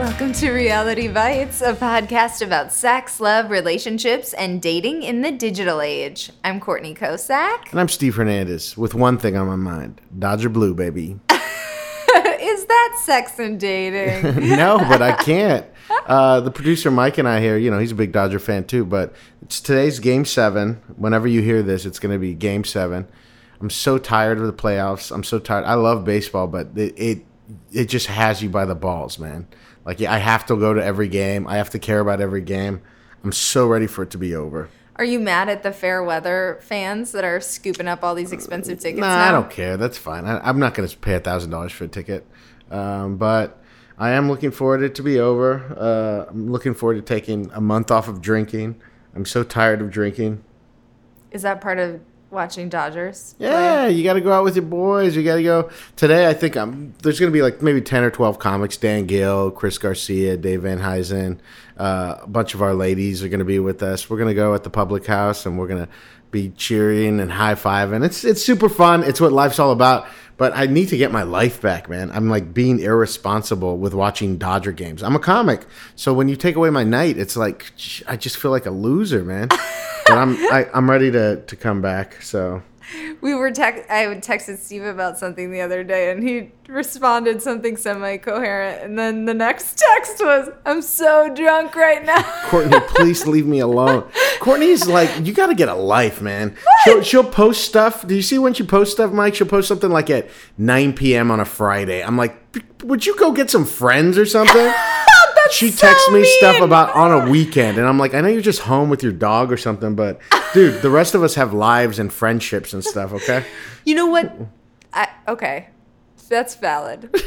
Welcome to Reality Bytes, a podcast about sex, love, relationships, and dating in the digital age. I'm Courtney Kocak. And I'm Steve Hernandez with one thing on my mind Dodger Blue, baby. Is that sex and dating? no, but I can't. Uh, the producer Mike and I here, you know, he's a big Dodger fan too, but it's today's game seven. Whenever you hear this, it's going to be game seven. I'm so tired of the playoffs. I'm so tired. I love baseball, but it, it it just has you by the balls, man. Like I have to go to every game. I have to care about every game. I'm so ready for it to be over. Are you mad at the fair weather fans that are scooping up all these expensive tickets? Nah, now? I don't care. That's fine. I, I'm not going to pay a thousand dollars for a ticket, um, but I am looking forward to it to be over. Uh, I'm looking forward to taking a month off of drinking. I'm so tired of drinking. Is that part of watching Dodgers? play? Yeah, you got to go out with your boys. You got to go today. I think I'm. There's going to be like maybe ten or twelve comics. Dan Gill, Chris Garcia, Dave Van Huysen. Uh, a bunch of our ladies are going to be with us. We're going to go at the public house and we're going to be cheering and high fiving. It's it's super fun. It's what life's all about. But I need to get my life back, man. I'm like being irresponsible with watching Dodger games. I'm a comic, so when you take away my night, it's like I just feel like a loser, man. but I'm I, I'm ready to to come back. So We were text. I texted Steve about something the other day, and he responded something semi-coherent. And then the next text was, "I'm so drunk right now." Courtney, please leave me alone. Courtney's like, you got to get a life, man. She'll, she'll post stuff. Do you see when she posts stuff, Mike? She'll post something like at 9 p.m. on a Friday. I'm like, would you go get some friends or something? she so texts me stuff about on a weekend, and I'm like, I know you're just home with your dog or something, but dude, the rest of us have lives and friendships and stuff. Okay. You know what? I, okay, that's valid.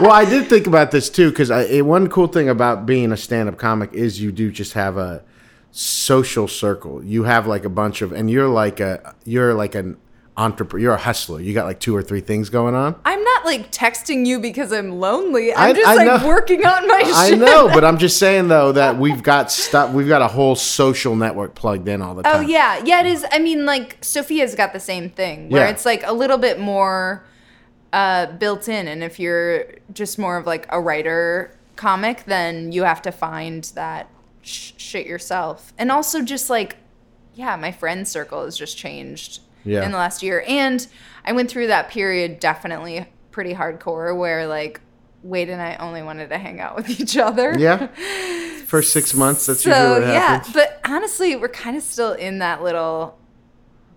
well, I did think about this too because one cool thing about being a stand-up comic is you do just have a social circle. You have like a bunch of, and you're like a you're like an entrepreneur. You're a hustler. You got like two or three things going on. I'm not like texting you because I'm lonely. I'm I- just I like know. working on my I shit. know, but I'm just saying though that we've got stuff. We've got a whole social network plugged in all the time. Oh yeah, yeah. It is. I mean, like Sophia's got the same thing where Yeah. it's like a little bit more uh, built in, and if you're just more of like a writer comic, then you have to find that sh- shit yourself. And also, just like, yeah, my friend circle has just changed Yeah. in the last year, and I went through that period definitely pretty hardcore where like. Wade and I only wanted to hang out with each other. Yeah. First six months. That's so usually what yeah, but honestly, we're kind of still in that little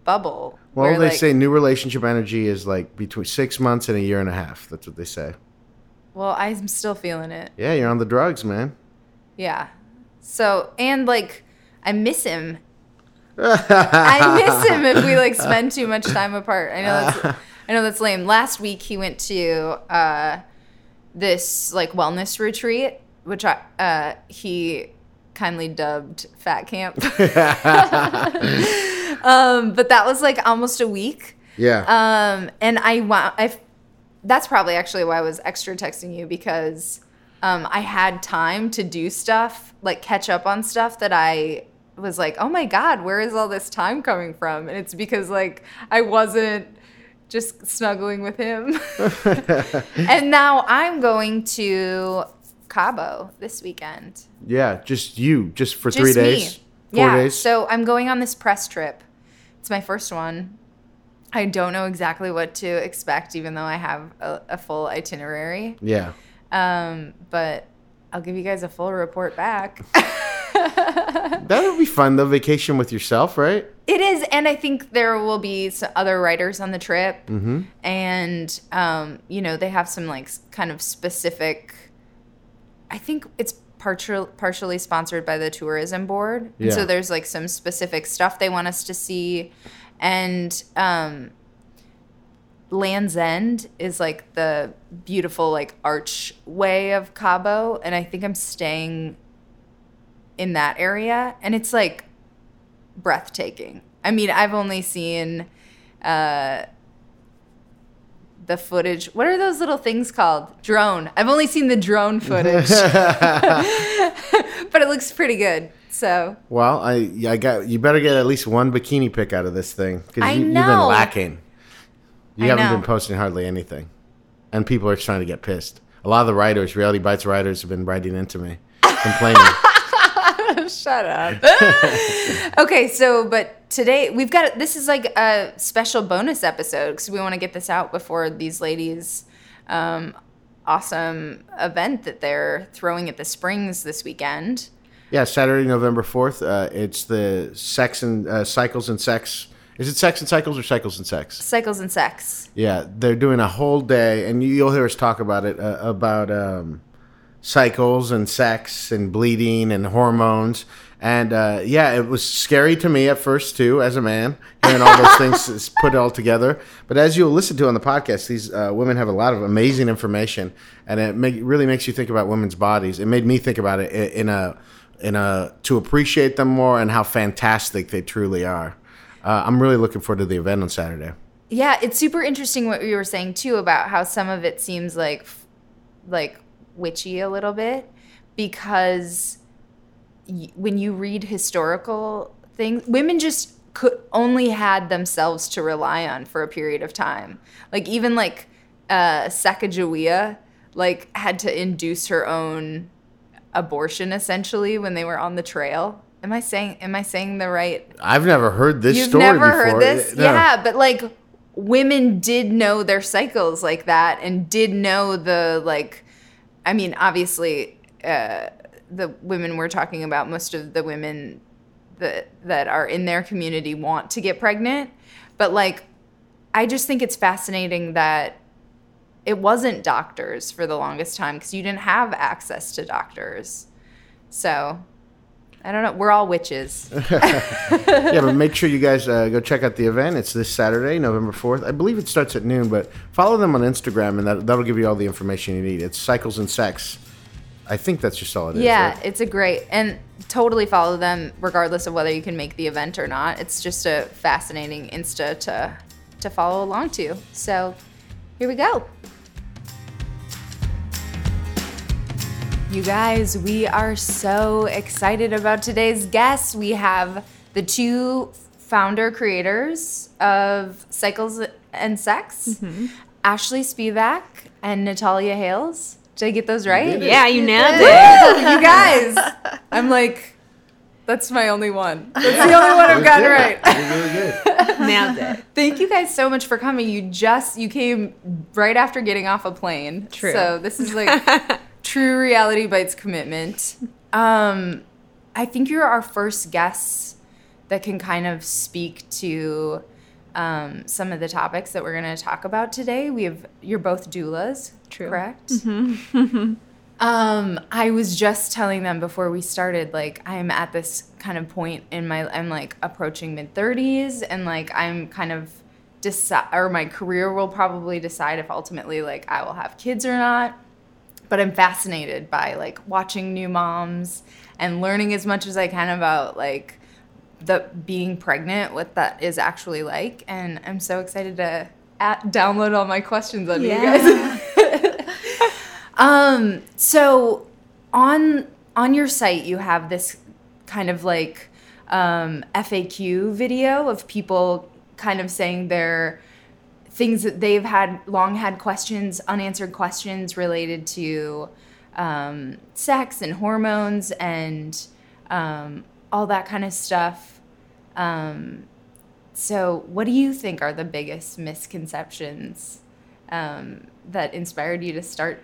bubble. Well, where, they like- say new relationship energy is like between six months and a year and a half. That's what they say. Well, I'm still feeling it. Yeah, you're on the drugs, man. Yeah. So and like, I miss him. I miss him if we like spend too much time apart. I know that's I know that's lame. Last week he went to uh, this like wellness retreat, which I uh, he kindly dubbed Fat Camp. um, but that was like almost a week. Yeah. Um, and I want I. That's probably actually why I was extra texting you because um, I had time to do stuff like catch up on stuff that I was like, oh my god, where is all this time coming from? And it's because like I wasn't just snuggling with him. and now I'm going to Cabo this weekend. yeah, just you, just for Just three me. days, four yeah. days. So I'm going on this press trip. It's my first one. I don't know exactly what to expect, even though I have a, a full itinerary. yeah. Um, but I'll give you guys a full report back. That would be fun though. Vacation with yourself, right? It is, and I think there will be some other writers on the trip, mm-hmm. and um, you know they have some like kind of specific. I think it's partial, partially sponsored by the tourism board. And Yeah. so there's like some specific stuff they want us to see. And um, Land's End is like the beautiful like archway of Cabo. And I think I'm staying in that area. And it's like breathtaking. I mean, I've only seen uh, the footage. What are those little things called? Drone. I've only seen the drone footage, but it looks pretty good. So Well, I I got you better get at least one bikini pic out of this thing because you, you've been lacking. You I haven't know. been posting hardly anything, and people are trying to get pissed. A lot of the writers, Reality Bytes writers, have been writing into me, complaining. shut up. okay, so but today we've got this is like a special bonus episode because we want to get this out before these ladies. Um, awesome event that they're throwing at the Springs this weekend. yeah, Saturday, November fourth. Uh, it's the Sex and uh, Cycles and Sex. Is it Sex and Cycles or Cycles and Sex? Cycles and Sex. Yeah, they're doing a whole day, and you- you'll hear us talk about it uh, about um, cycles and sex and bleeding and hormones. And uh, yeah, it was scary to me at first too, as a man, hearing all those things put all together. But as you'll listen to on the podcast, these uh, women have a lot of amazing information, and it make, really makes you think about women's bodies. It made me think about it in a in a to appreciate them more and how fantastic they truly are. Uh, I'm really looking forward to the event on Saturday. Yeah, it's super interesting what you were saying too about how some of it seems like like witchy a little bit because y- when you read historical things, women just could only had themselves to rely on for a period of time. Like even like uh Sacagawea like had to induce her own abortion essentially when they were on the trail. Am I saying am I saying the right I've never heard this You've story never before. heard this? No. Yeah, but like women did know their cycles like that and did know the like I mean, obviously uh the women we're talking about, most of the women that that are in their community want to get pregnant, but like I just think it's fascinating that it wasn't doctors for the longest time because you didn't have access to doctors. So, I don't know. We're all witches. yeah, but make sure you guys uh, go check out the event. It's this Saturday, November 4th. I believe it starts at noon, but follow them on Instagram, and that, that'll give you all the information you need. It's Cycles and Sex. I think that's just all it is. Yeah, right? it's a great and totally follow them regardless of whether you can make the event or not. It's just a fascinating Insta to to follow along to. So, here we go. You guys, we are so excited about today's guests. We have the two founder creators of Cycles and Sex, mm-hmm. Ashley Spivak and Natalia Hailes. Did I get those right? Yeah, you nailed it. Woo! you guys. I'm like, that's my only one. That's the only one I've gotten right. You're really good. Nailed it. Thank you guys so much for coming. You just you came right after getting off a plane. True. So this is like true reality bytes commitment. Um, I think you're our first guests that can kind of speak to um, some of the topics that we're going to talk about today. We have you're both doulas, True. correct? Um, I was just telling them before we started, like I'm at this kind of point in my, I'm like approaching mid 30s, and like I'm kind of decide, or my career will probably decide if ultimately like I will have kids or not. But I'm fascinated by like watching new moms and learning as much as I can about like the being pregnant, what that is actually like, and I'm so excited to at, download all my questions on you guys. Um, so on on your site you have this kind of like um, FAQ video of people kind of saying their things that they've had long had questions, unanswered questions related to um, sex and hormones and um, all that kind of stuff. Um, so, what do you think are the biggest misconceptions um, that inspired you to start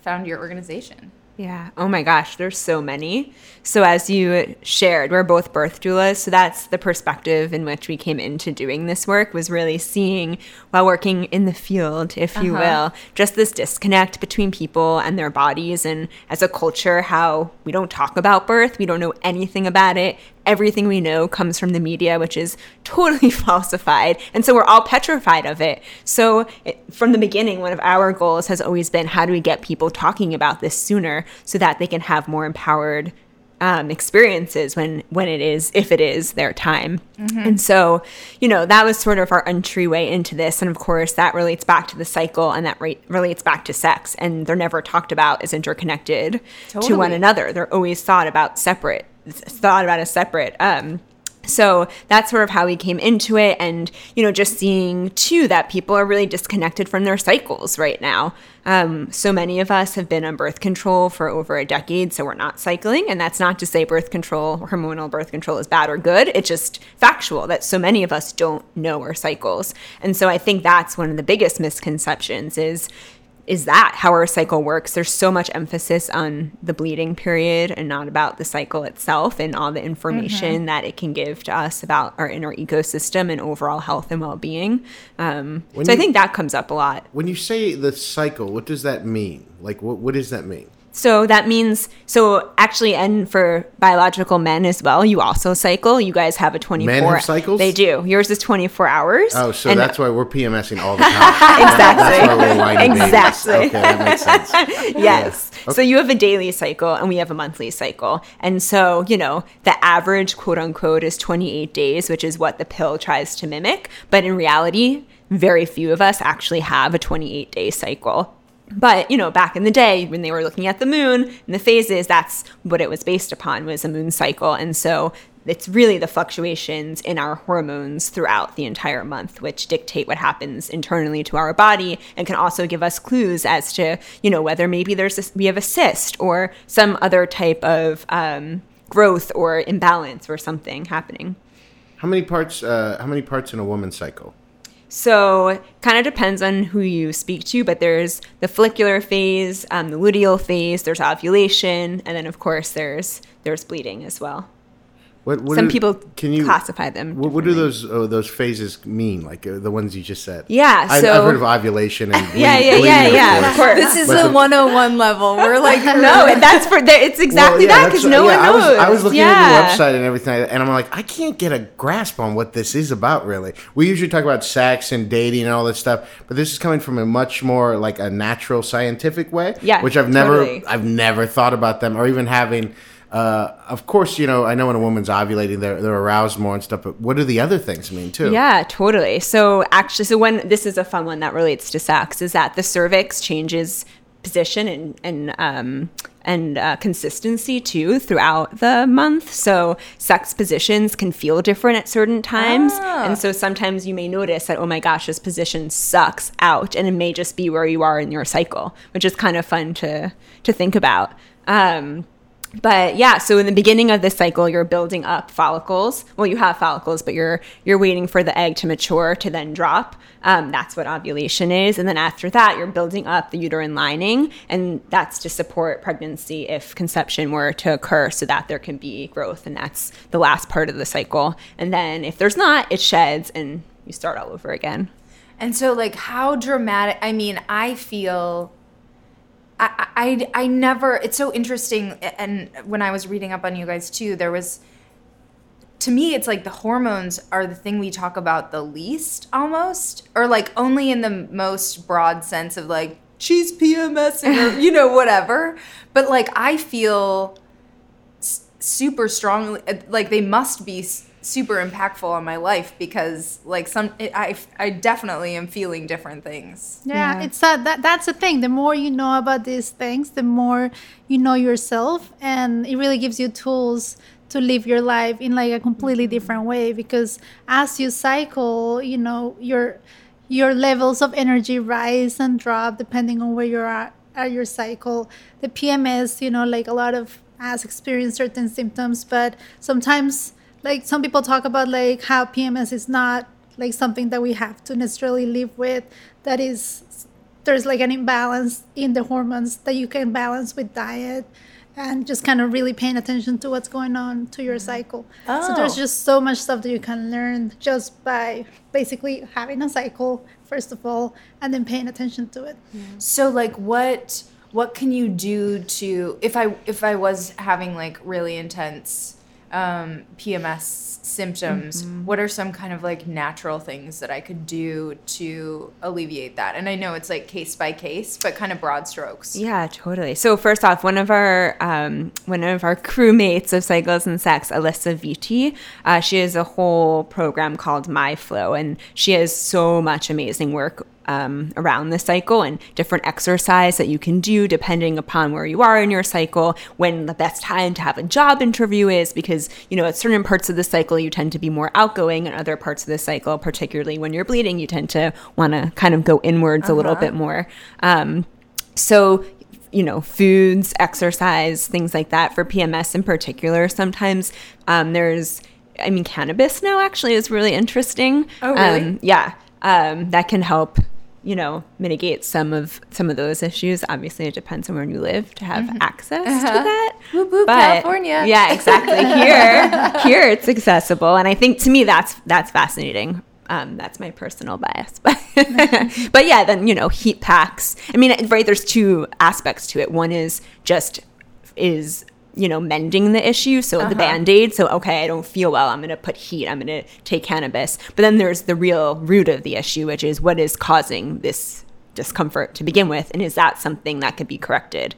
found your organization? Yeah. Oh my gosh, there's so many. So as you shared, we're both birth doulas, so that's the perspective in which we came into doing this work was really seeing while working in the field, if you Uh-huh. will, just this disconnect between people and their bodies and as a culture how we don't talk about birth, we don't know anything about it. Everything we know comes from the media, which is totally falsified. And so we're all petrified of it. So, it, from the beginning, one of our goals has always been how do we get people talking about this sooner so that they can have more empowered um, experiences when when it is if it is their time. And so you know that was sort of our entryway into this. And of course that relates back to the cycle and that re- relates back to sex. And they're never talked about as interconnected to one another. They're always thought about separate thought about as separate. Um so that's sort of how we came into it and you know just seeing too that people are really disconnected from their cycles right now. Um, so many of us have been on birth control for over a decade so we're not cycling and that's not to say birth control hormonal birth control is bad or good. It's just factual that so many of us don't know our cycles. And so i think that's one of the biggest misconceptions is is that how our cycle works there's so much emphasis on the bleeding period and not about the cycle itself and all the information that it can give to us about our inner ecosystem and overall health and well-being um, so When i think that comes up a lot When you say the cycle, what does that mean? Like, what what does that mean? So that means so actually, and for biological men as well, you also cycle. You guys have a twenty four. Men have cycles? They do. Yours is twenty four hours. Oh, so And- that's why we're PMSing all the time. exactly. That's why we're whiny babies. Exactly. Okay, that makes sense. yes. So you have a daily cycle and we have a monthly cycle. And so, you know, the average quote unquote is 28 days, which is what the pill tries to mimic. But in reality, very few of us actually have a 28 day cycle. But, you know, back in the day when they were looking at the moon and the phases, that's what it was based upon was a moon cycle. And so it's really the fluctuations in our hormones throughout the entire month which dictate what happens internally to our body and can also give us clues as to you know whether maybe there's a, we have a cyst or some other type of um, growth or imbalance or something happening How many parts? Uh, how many parts in a woman's cycle? So kind of depends on who you speak to but there's the follicular phase um, the luteal phase there's ovulation and then of course there's there's bleeding as well What, what some do- people can you classify them What, what do those uh, those phases mean? Like uh, the ones you just said? Yeah, I, so- I've heard of ovulation and bleed, Yeah, yeah, yeah, yeah, of course. This is But the the- 101 level. We're like, no, and that's for. It's exactly Well, yeah, that because no yeah, one knows. I was, I was looking yeah. at your website and everything, and I'm like, I can't get a grasp on what this is about. Really, we usually talk about sex and dating and all this stuff, but this is coming from a much more like a natural, scientific way. Yeah, which I've never, totally. I've never thought about them or even having. Uh, of course, you know, I know when a woman's ovulating, they're they're aroused more and stuff. But what do the other things mean too? Yeah, totally. So actually, so when this is a fun one that relates to sex is that the cervix changes position and and um, and uh, consistency too throughout the month. So sex positions can feel different at certain times, Ah. and so sometimes you may notice that oh my gosh, this position sucks out, and it may just be where you are in your cycle, which is kind of fun to to think about. Um, but yeah so in the beginning of the cycle you're building up follicles. Well you have follicles but you're you're waiting for the egg to mature to then drop. Um, that's what ovulation is. And then after that you're building up the uterine lining. And that's to support pregnancy if conception were to occur so that there can be growth. And that's the last part of the cycle. And then if there's not it sheds and you start all over again. And so, like, how dramatic? I mean, I feel. I, I, I never. It's so interesting. And when I was reading up on you guys too, there was. To me, it's like the hormones are the thing we talk about the least, almost, or like only in the most broad sense of like she's PMSing or you know whatever. But like I feel s- super strongly like they must be super impactful on my life because like some it, I I definitely am feeling different things. Yeah, it's that, that that's the thing. The more you know about these things, the more you know yourself, and it really gives you tools to live your life in like a completely mm-hmm. different way. Because as you cycle, you know your your levels of energy rise and drop depending on where you're at at your cycle. The PMS, you know, like a lot of us experience certain symptoms, but sometimes like some people talk about like how PMS is not like something that we have to necessarily live with that is there's like an imbalance in the hormones that you can balance with diet and just kind of really paying attention to what's going on to your mm-hmm. cycle. So there's Oh. just so much stuff that you can learn just by basically having a cycle first of all and then paying attention to it. So like what what can you do to if I if I was having like really intense um, PMS symptoms, what are some kind of like natural things that I could do to alleviate that? And I know it's like case by case, but kind of broad strokes. Yeah, totally. So first off, one of our um, one of our crewmates of Cycles and Sex, Alisa Vitti, uh, she has a whole program called MyFLO, and she has so much amazing work um, around the cycle and different exercise that you can do depending upon where you are in your cycle, when the best time to have a job interview is, because you know at certain parts of the cycle you tend to be more outgoing, and other parts of the cycle, particularly when you're bleeding, you tend to want to kind of go inwards a little bit more. Um, so you know foods exercise things like that for pms in particular sometimes um, there's i mean cannabis now actually is really interesting Oh, really? um, yeah um, that can help you know mitigate some of some of those issues. Obviously it depends on where you live to have access to that. Mm-hmm. Uh-huh. Whoop, whoop, But- California. yeah exactly. Here here it's accessible. And i think to me that's that's fascinating. Um, that's my personal bias. But but yeah then you know heat packs. I mean right there's two aspects to it. One is just is you know mending the issue so the uh-huh. band-aid so okay i don't feel well i'm going to put heat i'm going to take cannabis but then there's the real root of the issue which is what is causing this discomfort to begin with and is that something that could be corrected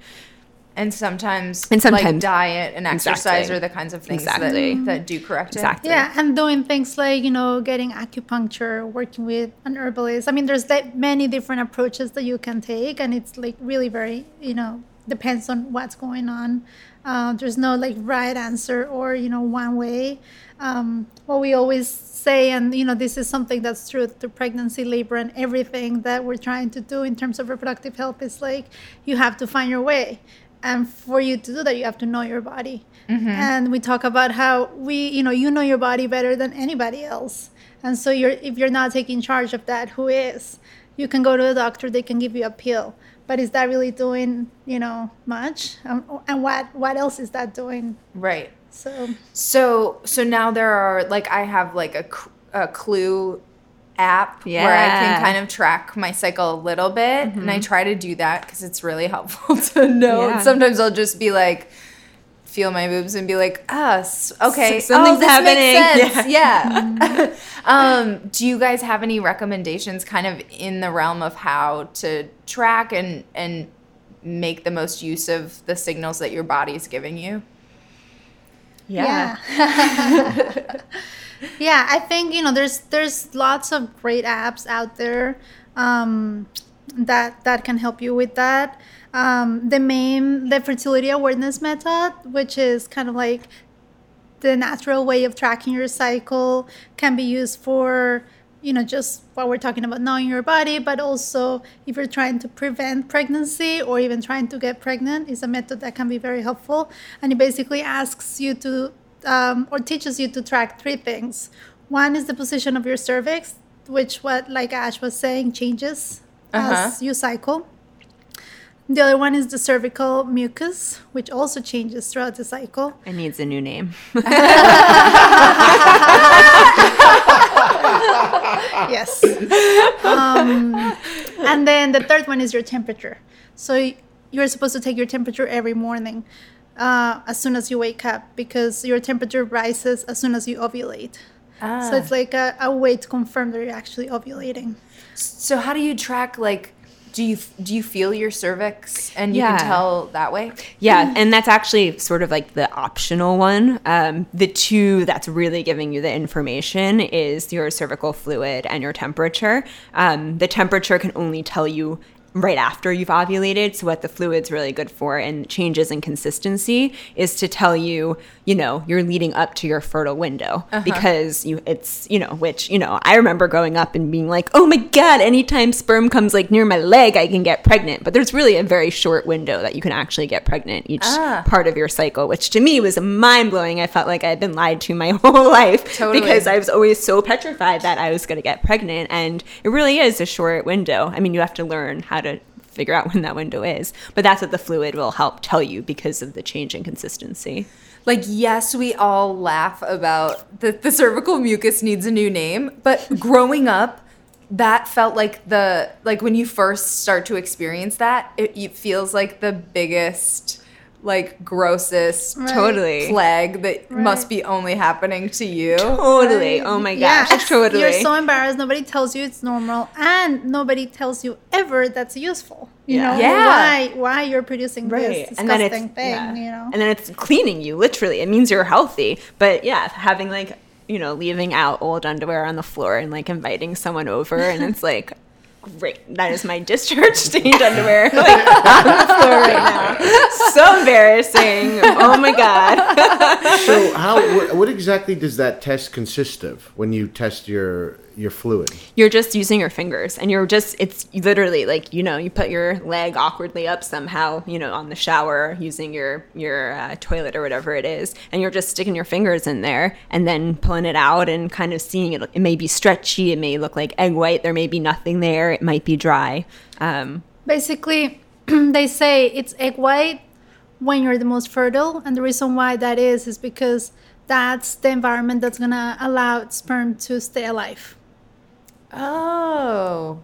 And sometimes, And like sometimes- diet and exercise Exactly. are the kinds of things Exactly. that, that do correct it. exactly Yeah, and doing things like you know getting acupuncture, working with an herbalist. I mean, there's like many different approaches that you can take, and it's like really very you know depends on what's going on. Uh, there's no like right answer or you know one way. Um, what we always say, and you know this is something that's true to pregnancy, labor, and everything that we're trying to do in terms of reproductive health is like you have to find your way. And for you to do that you have to know your body. And we talk about how we you know you know your body better than anybody else. And so you're if you're not taking charge of that who is? You can go to a doctor they can give you a pill but is that really doing you know much um, and what what else is that doing Right. so So so now there are like I have like a, a clue app where I can kind of track my cycle a little bit and I try to do that because it's really helpful to know. Yeah. Sometimes I'll just be like feel my boobs and be like, ah, s- okay, S- something's oh, this happening." makes sense. Yeah. um, do you guys have any recommendations kind of in the realm of how to track and and make the most use of the signals that your body is giving you? yeah, yeah yeah i think you know there's there's lots of great apps out there um, that that can help you with that. Um, the main the fertility awareness method which is kind of like the natural way of tracking your cycle can be used for you know just what we're talking about knowing your body but also if you're trying to prevent pregnancy or even trying to get pregnant is a method that can be very helpful. And it basically asks you to um, or teaches you to track three things. One is the position of your cervix which what like ash was saying changes as you cycle the other one is the cervical mucus which also changes throughout the cycle it needs a new name yes. Um, and then the third one is your temperature. So you're supposed to take your temperature every morning uh, as soon as you wake up because your temperature rises as soon as you ovulate. Ah. So it's like a, a way to confirm that you're actually ovulating. So how do you track like do you do you feel your cervix and you Yeah. can tell that way? Yeah, and that's actually sort of like the optional one. Um, the two that's really giving you the information is your cervical fluid and your temperature. Um, the temperature can only tell you right after you've ovulated. So what the fluid's really good for and changes in consistency is to tell you, you know, you're leading up to your fertile window uh-huh. because you it's, you know, which, you know, I remember growing up and being like, "Oh my god, anytime sperm comes like near my leg, I can get pregnant." But there's really a very short window that you can actually get pregnant each ah. part of your cycle, which to me was mind-blowing. I felt like I had been lied to my whole life Totally. because I was always so petrified that I was going to get pregnant and it really is a short window. I mean, you have to learn how how to figure out when that window is. But that's what the fluid will help tell you because of the change in consistency. Like, yes, we all laugh about that the cervical mucus needs a new name, but growing up, that felt like the like when you first start to experience that, it, it feels like the biggest like grossest Right. Totally. plague that must be only happening to you. Totally. Oh my Yeah, gosh. totally. You're so embarrassed. Nobody tells you it's normal, and nobody tells you ever that's useful. You Yeah. know Yeah. why why you're producing this disgusting and then it's thing. yeah. You know, and then it's cleaning you literally it means you're healthy but yeah having like you know leaving out old underwear on the floor and like inviting someone over and it's like great. That is my discharge stained underwear. Like on the floor right now. So embarrassing. Oh my god. So how what, what exactly does that test consist of when you test your your fluid? you're just using your fingers and you're just it's literally like you know you put your leg awkwardly up somehow you know on the shower using your your uh, toilet or whatever it is and you're just sticking your fingers in there and then pulling it out and kind of seeing it it may be stretchy it may look like egg white there may be nothing there it might be dry um, basically, they say it's egg white when you're the most fertile, and the reason why that is is because that's the environment that's gonna allow sperm to stay alive. Oh,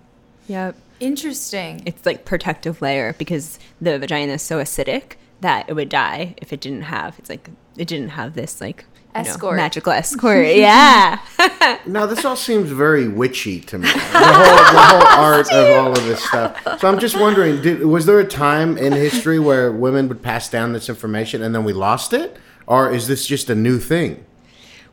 yep interesting. it's like protective layer because the vagina is so acidic that it would die if it didn't have it's like it didn't have this like you know, magical escort yeah Now this all seems very witchy to me. The whole, the whole art of all of this stuff. So I'm just wondering, did, was there a time in history where women would pass down this information and then we lost it, or is this just a new thing?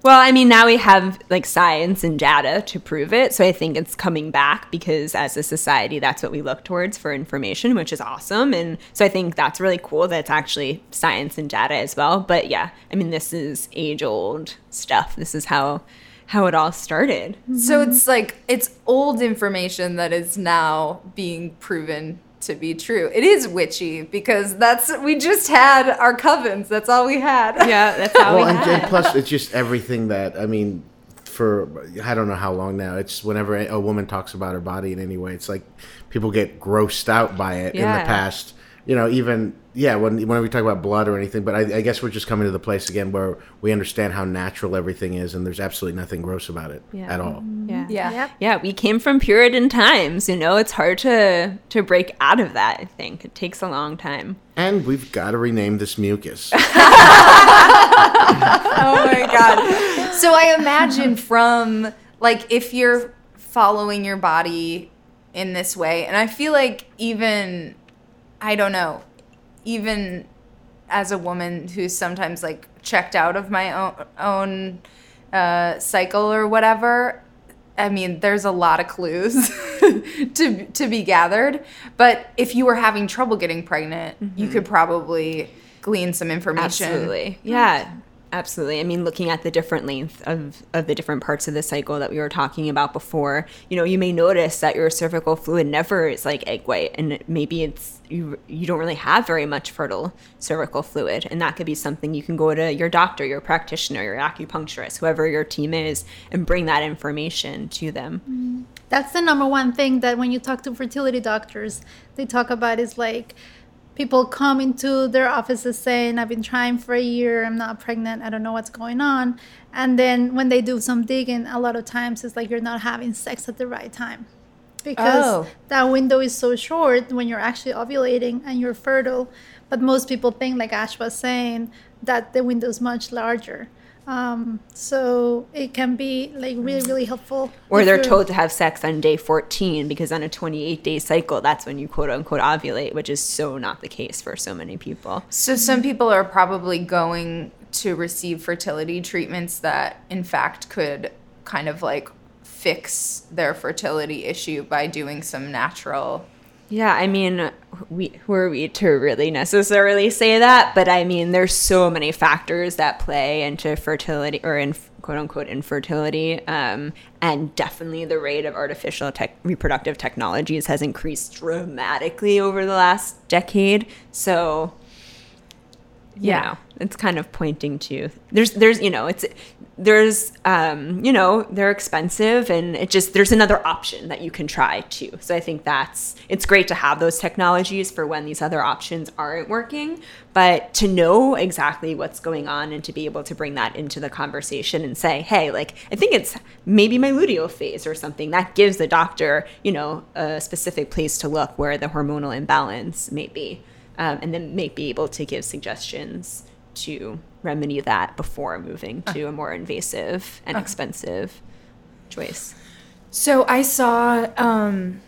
Well, I mean, now we have like science and data to prove it. So I think it's coming back because as a society, that's what we look towards for information, which is awesome. And so I think that's really cool that it's actually science and data as well. But yeah, I mean, this is age old stuff. This is how how it all started. So it's like it's old information that is now being proven to be true. It is witchy because that's we just had our covens. That's all we had. Yeah, that's how Well, we and, had. and plus it's just everything that I mean. For I don't know how long now. It's whenever a woman talks about her body in any way, it's like people get grossed out by it in the past. You know, even yeah, when whenever we talk about blood or anything. But I, I guess we're just coming to the place again where we understand how natural everything is, and there's absolutely nothing gross about it Yeah. at all. Mm-hmm. yeah. Yeah. Yep. Yeah, we came from Puritan times. You know, it's hard to to break out of that. I think it takes a long time. And we've got to rename this mucus. Oh my god. So I imagine from like if you're following your body in this way, and I feel like even I don't know, even as a woman who's sometimes like checked out of my own own uh, cycle or whatever. I mean, there's a lot of clues to to be gathered, but if you were having trouble getting pregnant, you could probably glean some information. Absolutely. Yeah. Absolutely. I mean, looking at the different length of, of the different parts of the cycle that we were talking about before, you know, you may notice that your cervical fluid never is like egg white, and maybe it's you you don't really have very much fertile cervical fluid, and that could be something you can go to your doctor, your practitioner, your acupuncturist, whoever your team is, and bring that information to them. Mm. That's the number one thing that when you talk to fertility doctors, they talk about is like people come into their offices saying, I've been trying for a year, I'm not pregnant, I don't know what's going on. And then when they do some digging, a lot of times it's like you're not having sex at the right time. Because Oh. that window is so short when you're actually ovulating and you're fertile. But most people think, like Ash was saying, that the window is much larger. Um, so it can be like really, really helpful. Or they're you're- told to have sex on day 14 because on a 28 day cycle, that's when you quote unquote ovulate, which is so not the case for so many people. So some people are probably going to receive fertility treatments that in fact could kind of like fix their fertility issue by doing some natural Yeah, I mean, we who are we to really necessarily say that? But I mean, there's so many factors that play into fertility or in quote unquote infertility, um, and definitely the rate of artificial tech, reproductive technologies has increased dramatically over the last decade. So, Yeah. know, it's kind of pointing to there's there's you know it's there's um you know they're expensive and it just there's another option that you can try too. So i think that's it's great to have those technologies for when these other options aren't working but to know exactly what's going on and to be able to bring that into the conversation and say hey like i think it's maybe my luteal phase or something. That gives the doctor you know a specific place to look where the hormonal imbalance may be um, and then may be able to give suggestions to remedy that before moving to a more invasive and expensive choice. So I saw um,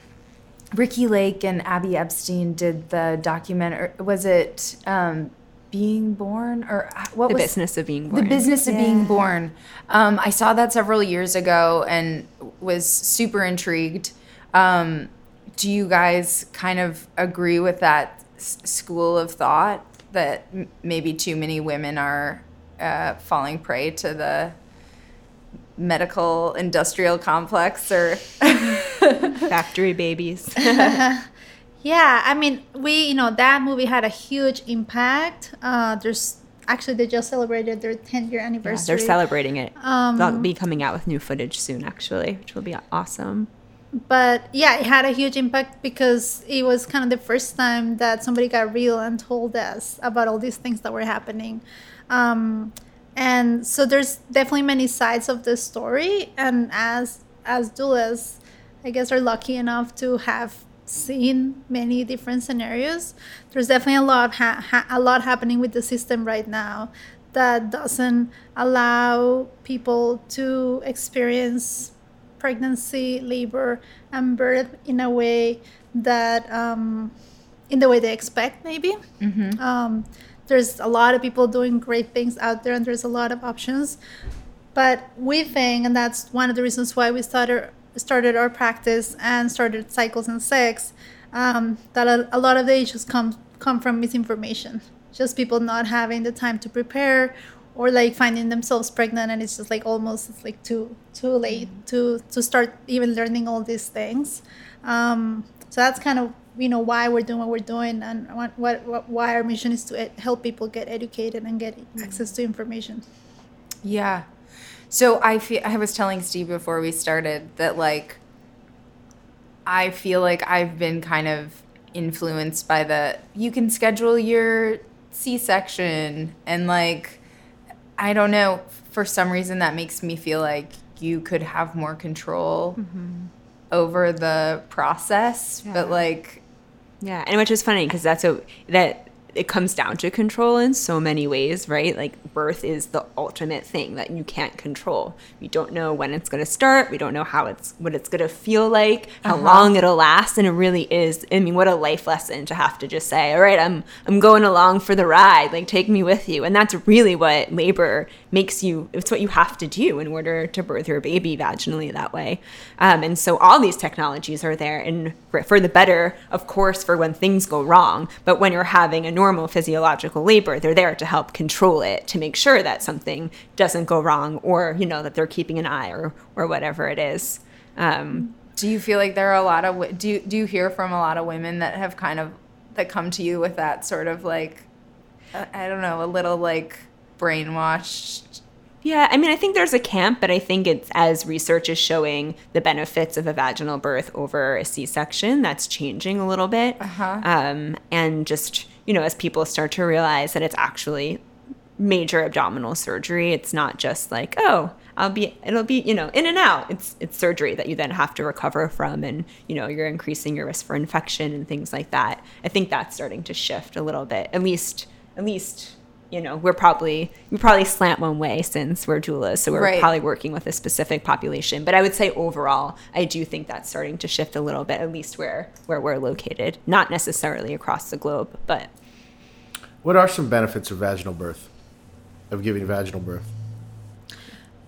Ricki Lake and Abby Epstein did the documentary. was it um, Being Born, or uh, what The was business of being born. the business of being born? Um, I saw that several years ago and was super intrigued. Um, do you guys kind of agree with that s- school of thought that m- maybe too many women are uh, falling prey to the medical industrial complex or Factory babies. Yeah, I mean, we, you know, that movie had a huge impact. Uh, there's actually, they just celebrated their 10 year Yeah, anniversary. they're celebrating it. Um, They'll be coming out with new footage soon, actually, which will be awesome. But yeah, it had a huge impact because it was kind of the first time that somebody got real and told us about all these things that were happening. Um, and so there's definitely many sides of the story. And as as doulas, I guess are lucky enough to have seen many different scenarios. There's definitely a lot ha- ha- a lot happening with the system right now that doesn't allow people to experience pregnancy, labor, and birth in a way that um, in the way they expect, maybe. Um, there's a lot of people doing great things out there, and there's a lot of options. But we think, and that's one of the reasons why we started started our practice and started cycles and sex, um, that a, a lot of the issues come come from misinformation. Just people not having the time to prepare, or like finding themselves pregnant, and it's just like almost it's like too too late to to start even learning all these things. Um, so that's kind of you know why we're doing what we're doing, and what, what, why our mission is to ed- help people get educated and get access to information. Yeah. So I feel I was telling Steve before we started that like I feel like I've been kind of influenced by the you can schedule your C-section and like I don't know. For some reason that makes me feel like you could have more control mm-hmm. over the process but like Yeah, and which is funny because that's a that it comes down to control in so many ways, right? Like birth is the ultimate thing that you can't control. We don't know when it's going to start. We don't know how it's what it's going to feel like, how long it'll last, and it really is. I mean, what a life lesson to have to just say, "All right, I'm I'm going along for the ride. Like take me with you." And that's really what labor makes you. It's what you have to do in order to birth your baby vaginally that way. Um, and so all these technologies are there, and for, for the better, of course, for when things go wrong. But when you're having a normal physiological labor, they're there to help control it, to make sure that something doesn't go wrong, or you know that they're keeping an eye, or or whatever it is. Um, Do you feel like there are a lot of do you, do you hear from a lot of women that have kind of that come to you with that sort of like uh, I don't know a little like brainwashed Yeah, I mean, I think there's a camp, but I think it's as research is showing the benefits of a vaginal birth over a C-section, that's changing a little bit. Uh-huh. Um, and just you know, as people start to realize that it's actually major abdominal surgery, it's not just like oh, I'll be, it'll be you know in and out. It's it's surgery that you then have to recover from, and you know you're increasing your risk for infection and things like that. I think that's starting to shift a little bit, at least at least you know, we're probably we probably slant one way since we're doulas, so we're Right. probably working with a specific population. But I would say overall, I do think that's starting to shift a little bit, at least where where we're located. Not necessarily across the globe, but What are some benefits of vaginal birth? Of giving vaginal birth?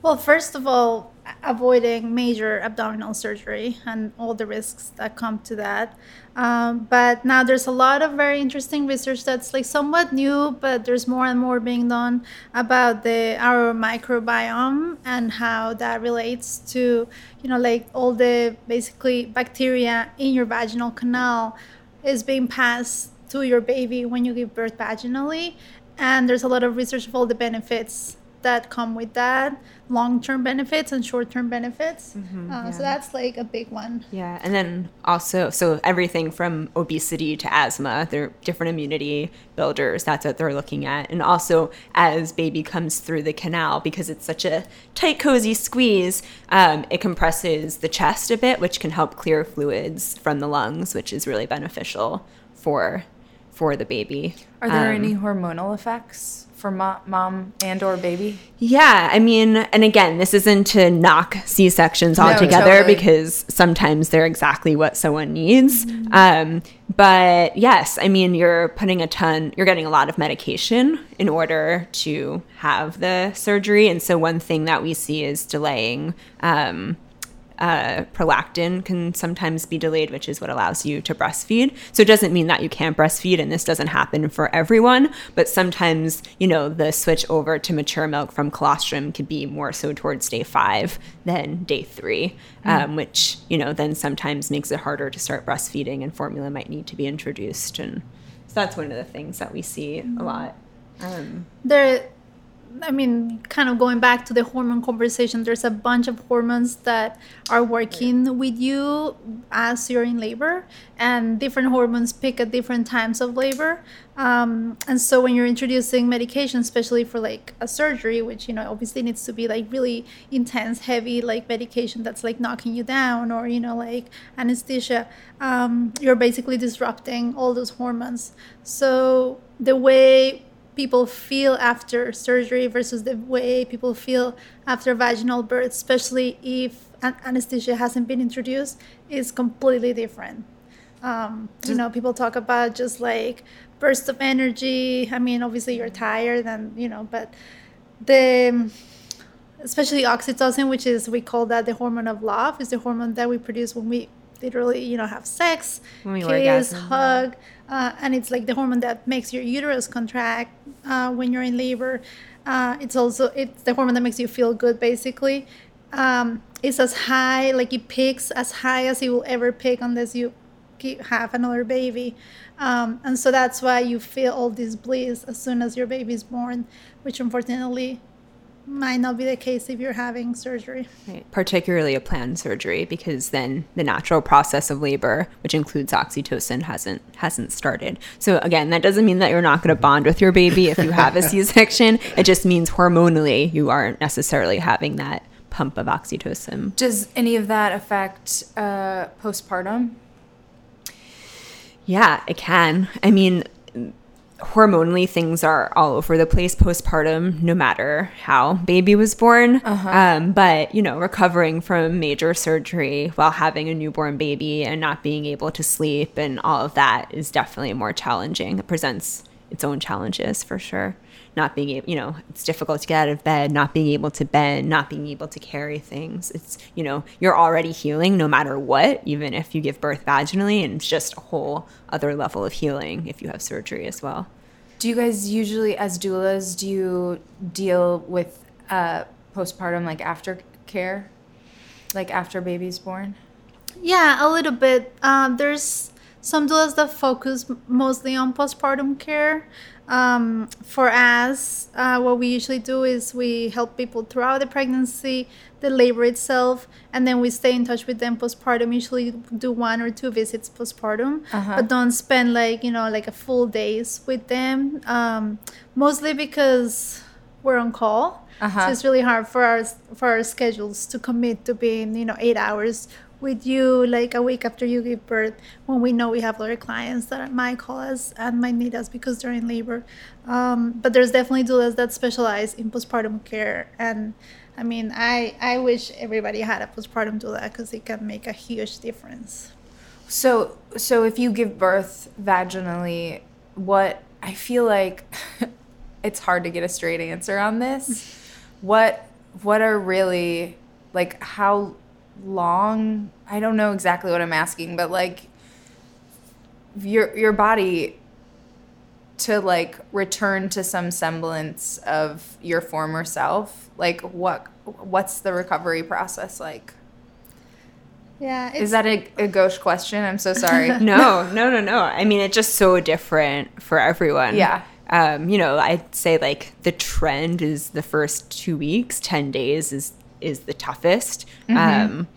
Well, first of all, avoiding major abdominal surgery and all the risks that come to that. Um, but now there's a lot of very interesting research that's like somewhat new, but there's more and more being done about the our microbiome and how that relates to, you know, like all the basically bacteria in your vaginal canal is being passed to your baby when you give birth vaginally and there's a lot of research of all the benefits that come with that long-term benefits and short-term benefits uh, so that's like a big one Yeah, and then also, so everything from obesity to asthma, they're different immunity builders. That's what they're looking at. And also, as baby comes through the canal, because it's such a tight, cozy squeeze, um, it compresses the chest a bit, which can help clear fluids from the lungs, which is really beneficial for for the baby. Are there Um, any hormonal effects for mo- mom and or baby? Yeah, I mean, and again, this isn't to knock C sections No, altogether totally. because sometimes they're exactly what someone needs. Um, but yes, I mean, you're putting a ton, you're getting a lot of medication in order to have the surgery. And so, one thing that we see is delaying. Um, uh, prolactin can sometimes be delayed, which is what allows you to breastfeed. So it doesn't mean that you can't breastfeed, and this doesn't happen for everyone. But sometimes, you know, the switch over to mature milk from colostrum could be more so towards day five than day three, um, which you know then sometimes makes it harder to start breastfeeding, and formula might need to be introduced. And so that's one of the things that we see a lot. Um, there i mean kind of going back to the hormone conversation there's a bunch of hormones that are working with you as you're in labor and different hormones pick at different times of labor. Um, and so when you're introducing medication especially for like a surgery which you know obviously needs to be like really intense heavy like medication that's like knocking you down or you know like anesthesia um, you're basically disrupting all those hormones. So the way people feel after surgery versus the way people feel after vaginal birth, especially if an- anesthesia hasn't been introduced, is completely different. Um, you know, people talk about just like bursts of energy. I mean, obviously you're tired, and you know, but the especially oxytocin, which is we call that the hormone of love, is the hormone that we produce when we literally, you know, have sex, When we kiss, orgasm, yeah. hug, uh, and it's like the hormone that makes your uterus contract uh, when you're in labor. Uh, it's also it's the hormone that makes you feel good, basically. Um, it's as high, like it peaks as high as it will ever peak unless you have another baby. Um, and so that's why you feel all this bliss as soon as your baby is born, which unfortunately might not be the case if you're having surgery. Right. Particularly a planned surgery, because then the natural process of labor, which includes oxytocin, hasn't hasn't started. So again, that doesn't mean that you're not going to bond with your baby if you have a C-section. It just means hormonally you aren't necessarily having that pump of oxytocin. Does any of that affect uh, postpartum? Yeah, it can. I mean, hormonally things are all over the place postpartum no matter how baby was born. Um, but you know recovering from major surgery while having a newborn baby and not being able to sleep and all of that is definitely more challenging. It presents its own challenges for sure not being able you know it's difficult to get out of bed not being able to bend not being able to carry things it's you know you're already healing no matter what even if you give birth vaginally and it's just a whole other level of healing if you have surgery as well Do you guys usually, as doulas, do you deal with uh, postpartum like aftercare, like after baby's born? Yeah, a little bit. Um, there's some doulas that focus mostly on postpartum care. Um, for us, uh, what we usually do is we help people throughout the pregnancy, the labor itself, and then we stay in touch with them postpartum. Usually do one or two visits postpartum, but don't spend like you know like a full days with them. Um, mostly because we're on call, so it's really hard for our for our schedules to commit to being you know eight hours with you like a week after you give birth when we know we have other clients that might call us and might need us because they're in labor. Um, but there's definitely doulas that specialize in postpartum care. And i mean i i wish everybody had a postpartum doula because it can make a huge difference. So, so if you give birth vaginally, what I feel like it's hard to get a straight answer on this. What what are really like how long? I don't know exactly what I'm asking, but like your your body to like return to some semblance of your former self. Like what what's the recovery process like? yeah Is that a, a gauche question? I'm so sorry. no no no no i mean it's just so different for everyone Yeah. um, you know, I'd say like the trend is the first two weeks, 10 days is, is the toughest. Um,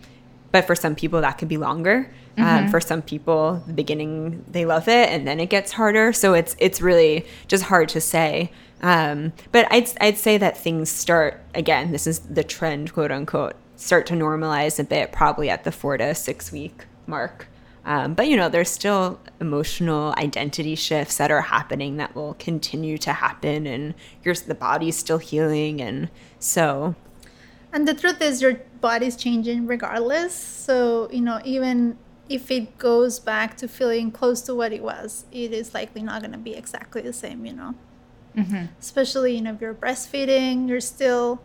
but for some people that could be longer. Um, for some people, the beginning they love it, and then it gets harder. So it's it's really just hard to say. Um, but I'd I'd say that things start again. This is the trend, quote unquote, start to normalize a bit, probably at the four to six week mark. Um, but you know, there's still emotional identity shifts that are happening that will continue to happen, and your the body's still healing, and so And the truth is, your body's changing regardless. So, you know, even if it goes back to feeling close to what it was, it is likely not going to be exactly the same, you know? Especially, you know, if you're breastfeeding, you're still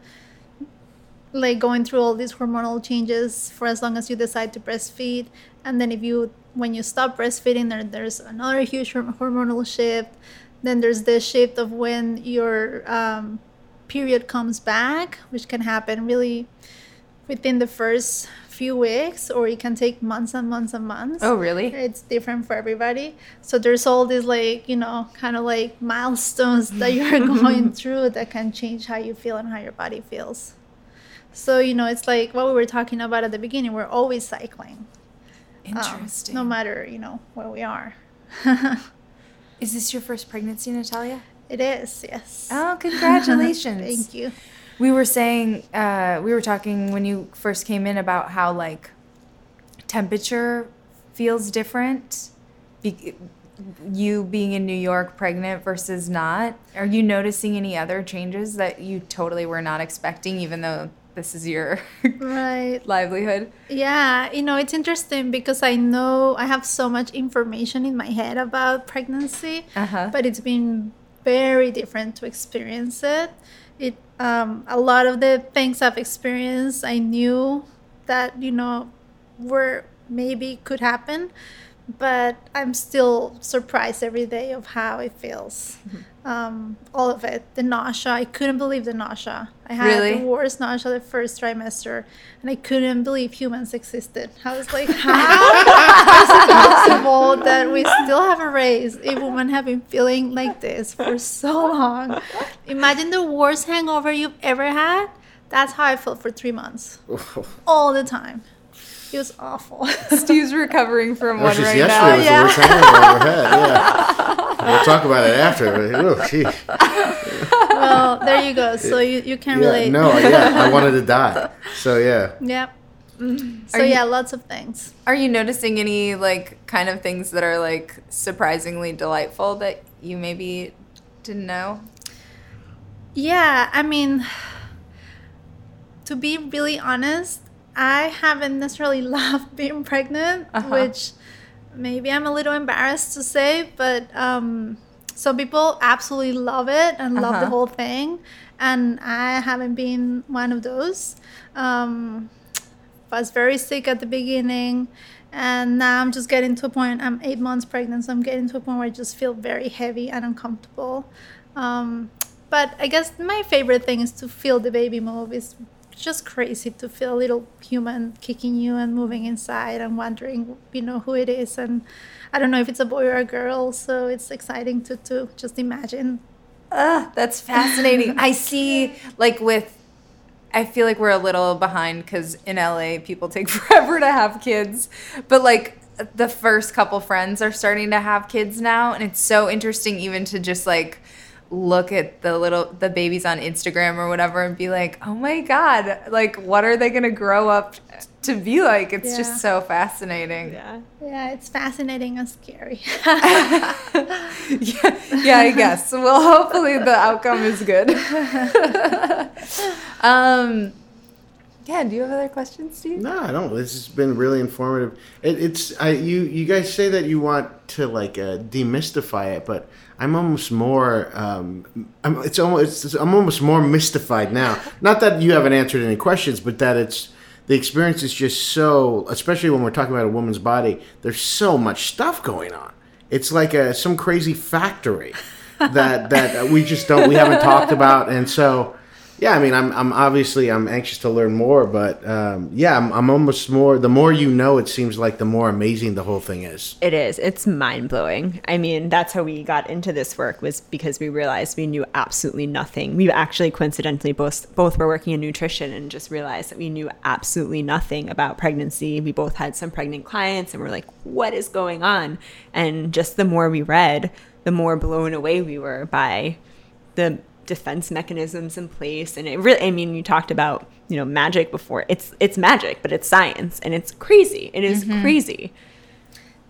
like going through all these hormonal changes for as long as you decide to breastfeed. And then if you, when you stop breastfeeding, there, there's another huge hormonal shift. Then there's the shift of when your um, period comes back, which can happen really within the first few weeks, or it can take months and months and months. Oh, really? It's different for everybody. So there's all these like, you know, kind of like milestones that you're going through that can change how you feel and how your body feels. So, you know, it's like what we were talking about at the beginning. We're always cycling. um, Interesting. no matter, you know, where we are. Is this your first pregnancy, Natalia? It is, yes. Oh, congratulations. Thank you. We were saying, uh, we were talking when you first came in about how like temperature feels different. Be- you being in New York pregnant versus not. Are you noticing any other changes that you totally were not expecting, even though this is your Right. livelihood? Yeah, you know, it's interesting because I know I have so much information in my head about pregnancy, Uh-huh. but it's been very different to experience it. It um, a lot of the things I've experienced, I knew that you know were maybe could happen, but I'm still surprised every day of how it feels. Um, all of it, the nausea. I couldn't believe the nausea. I had Really? the worst nausea the first trimester, and I couldn't believe humans existed. I was like, how is it possible that we still haven't raised a woman have been feeling like this for so long? Imagine the worst hangover you've ever had. That's how I felt for three months, all the time. It was awful. Steve's recovering from Oh, one just right yesterday now. was yeah. the worst hangover I ever had. Yeah. We'll talk about it after. but, oh, well, there you go. So you, you can Yeah, relate. no, yeah, I wanted to die. So yeah. Yep. Mm-hmm. So you- yeah, lots of things. Are you noticing any like kind of things that are like surprisingly delightful that you maybe didn't know? Yeah, I mean, to be really honest, I haven't necessarily loved being pregnant, Uh-huh. which maybe I'm a little embarrassed to say, but um, some people absolutely love it and love the Uh-huh. whole thing, and I haven't been one of those. Um, I was very sick at the beginning, and now I'm just getting to a point. I'm eight months pregnant, so I'm getting to a point where I just feel very heavy and uncomfortable. Um, but I guess my favorite thing is to feel the baby move. It's just crazy to feel a little human kicking you and moving inside and wondering, you know, who it is. And I don't know if it's a boy or a girl, so it's exciting to, to just imagine. Ugh, that's fascinating. I see, like, with, I feel like we're a little behind because in LA, people take forever to have kids. But, like, the first couple friends are starting to have kids now. And it's so interesting, even to just, like, look at the little the babies on Instagram or whatever and be like, "Oh my god, like what are they going to grow up to be like?" It's Yeah. just so fascinating. yeah. Yeah, it's fascinating and scary. yeah, yeah, I guess. Well, hopefully the outcome is good. um, yeah. Do you have other questions, Steve? No, I don't. This has been really informative. It, it's I you you guys say that you want to like uh, demystify it, but I'm almost more. Um, I'm it's almost it's, I'm almost more mystified now. Not that you haven't answered any questions, but that it's the experience is just so. Especially when we're talking about a woman's body, there's so much stuff going on. It's like a some crazy factory that that we just don't we haven't talked about, and so yeah, I mean, I'm, I'm obviously I'm anxious to learn more, but um, yeah, I'm, I'm almost more. The more you know, it seems like the more amazing the whole thing is. It is. It's mind blowing. I mean, that's how we got into this work was because we realized we knew absolutely nothing. We actually coincidentally both both were working in nutrition and just realized that we knew absolutely nothing about pregnancy. We both had some pregnant clients and we're like, what is going on? And just the more we read, the more blown away we were by the defense mechanisms in place. And it really i mean you talked about you know magic before. It's it's magic but it's science and it's crazy. It is crazy.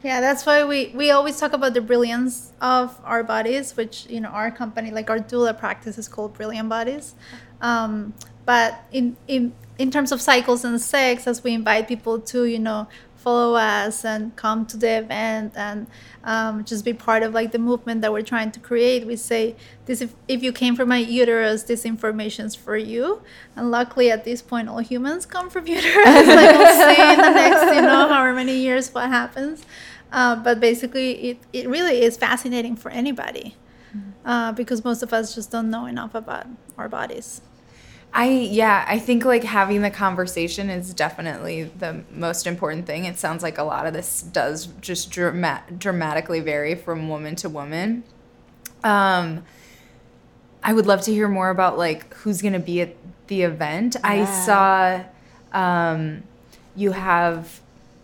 Yeah, that's why we, we always talk about the brilliance of our bodies, which, you know, our company, like our doula practice is called Brilliant Bodies. Um, but in, in, in terms of cycles and sex, as we invite people to, you know, follow us and come to the event and um, just be part of like the movement that we're trying to create, we say, this if, if you came from my uterus, this information's for you. And luckily at this point, all humans come from uterus. like we'll see in the next, you know, however many years what happens. Uh, but basically, it, it really is fascinating for anybody uh, because most of us just don't know enough about our bodies. I yeah, I think like having the conversation is definitely the most important thing. It sounds like a lot of this does just drama- dramatically vary from woman to woman. Um I would love to hear more about like who's going to be at the event. I saw um you have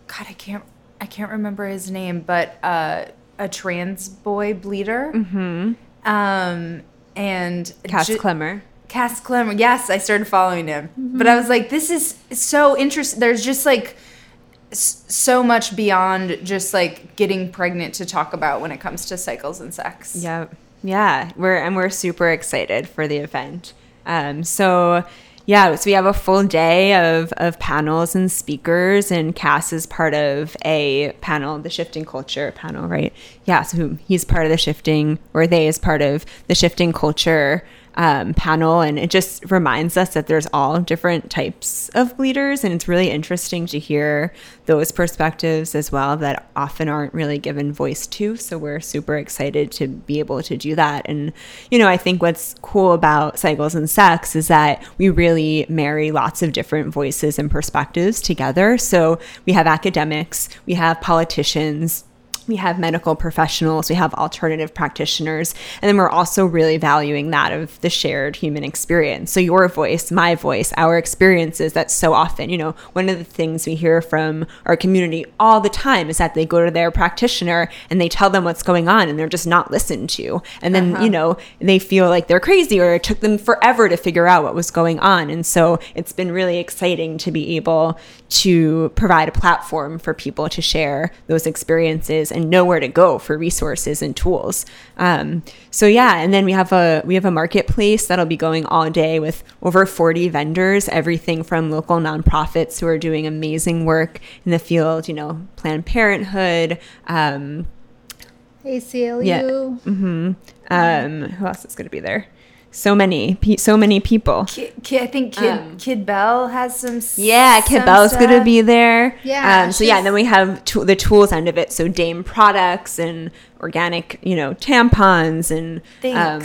god, I can't I can't remember his name, but uh a trans boy bleeder. Mhm. Um and cass ju- clemmer Cass Clemmer. Yes, I started following him. But I was like, this is so interesting. There's just like so much beyond just like getting pregnant to talk about when it comes to cycles and sex. Yeah, yeah, we're and we're super excited for the event. Um, so yeah, so we have a full day of of panels and speakers, and Cass is part of a panel, the Shifting Culture panel, right? Yeah, so he's part of the shifting, or they is part of the Shifting Culture um, panel, and it just reminds us that there's all different types of leaders, and it's really interesting to hear those perspectives as well that often aren't really given voice to. So we're super excited to be able to do that. And you know, I think what's cool about cycles and sex is that we really marry lots of different voices and perspectives together. So we have academics, we have politicians we have medical professionals, we have alternative practitioners, and then we're also really valuing that of the shared human experience. So, your voice, my voice, our experiences that so often, you know, one of the things we hear from our community all the time is that they go to their practitioner and they tell them what's going on and they're just not listened to. And then, uh-huh. you know, they feel like they're crazy or it took them forever to figure out what was going on. And so, it's been really exciting to be able to provide a platform for people to share those experiences and know where to go for resources and tools. Um, so yeah, and then we have a we have a marketplace that'll be going all day with over 40 vendors, everything from local nonprofits who are doing amazing work in the field, you know, Planned Parenthood. Um, ACLU. um, who else is going to be there? So many, pe- so many people. Kid, Kid, I think Kid Kid Bell has some. Yeah, Kid some Bell's going to be there. Yeah, Um, so yeah, and then we have to- the tools end of it. So Dame products and organic, you know, tampons and um,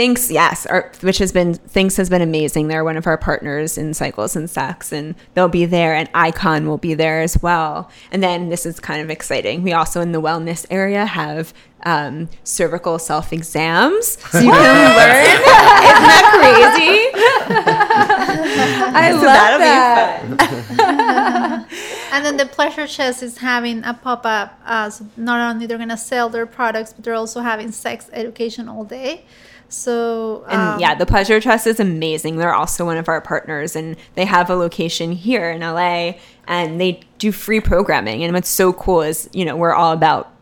Thinx. Thinx, yes, our, which has been Thinx has been amazing. They're one of our partners in Cycles and Sex, and they'll be there. And Icon will be there as well. And then this is kind of exciting. We also in the wellness area have um, cervical self exams, so you can learn. Isn't that crazy? I So love that'll be that. And then the Pleasure Chest is having a pop up. Uh, so not only they're gonna sell their products, but they're also having sex education all day. So And um, yeah, the Pleasure Chest is amazing. They're also one of our partners, and they have a location here in LA, and they do free programming. And what's so cool is, you know, we're all about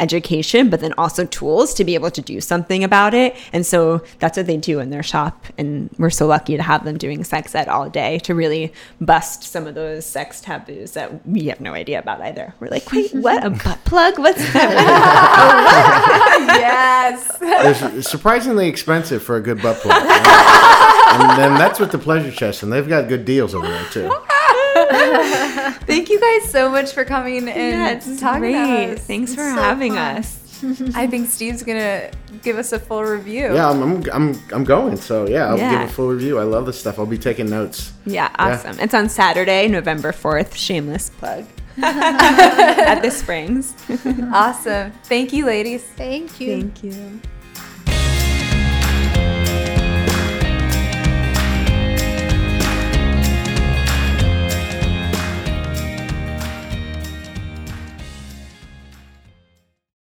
education, but then also tools to be able to do something about it. And so that's what they do in their shop. And we're so lucky to have them doing sex ed all day to really bust some of those sex taboos that we have no idea about either. We're like, wait, what? A butt plug? What's that? yes. They're surprisingly expensive for a good butt plug. and then that's with the pleasure chest, and they've got good deals over there too. Thank you guys so much for coming and Yeah, it's talking great. to us. Thanks for so having fun. us. I think Steve's gonna give us a full review. Yeah, I'm, I'm, I'm, I'm going. So yeah, I'll Yeah. give a full review. I love this stuff. I'll be taking notes. Yeah, awesome. It's on Saturday, November 4th. Shameless plug. At the Springs. Awesome. Thank you, ladies. Thank you. Thank you.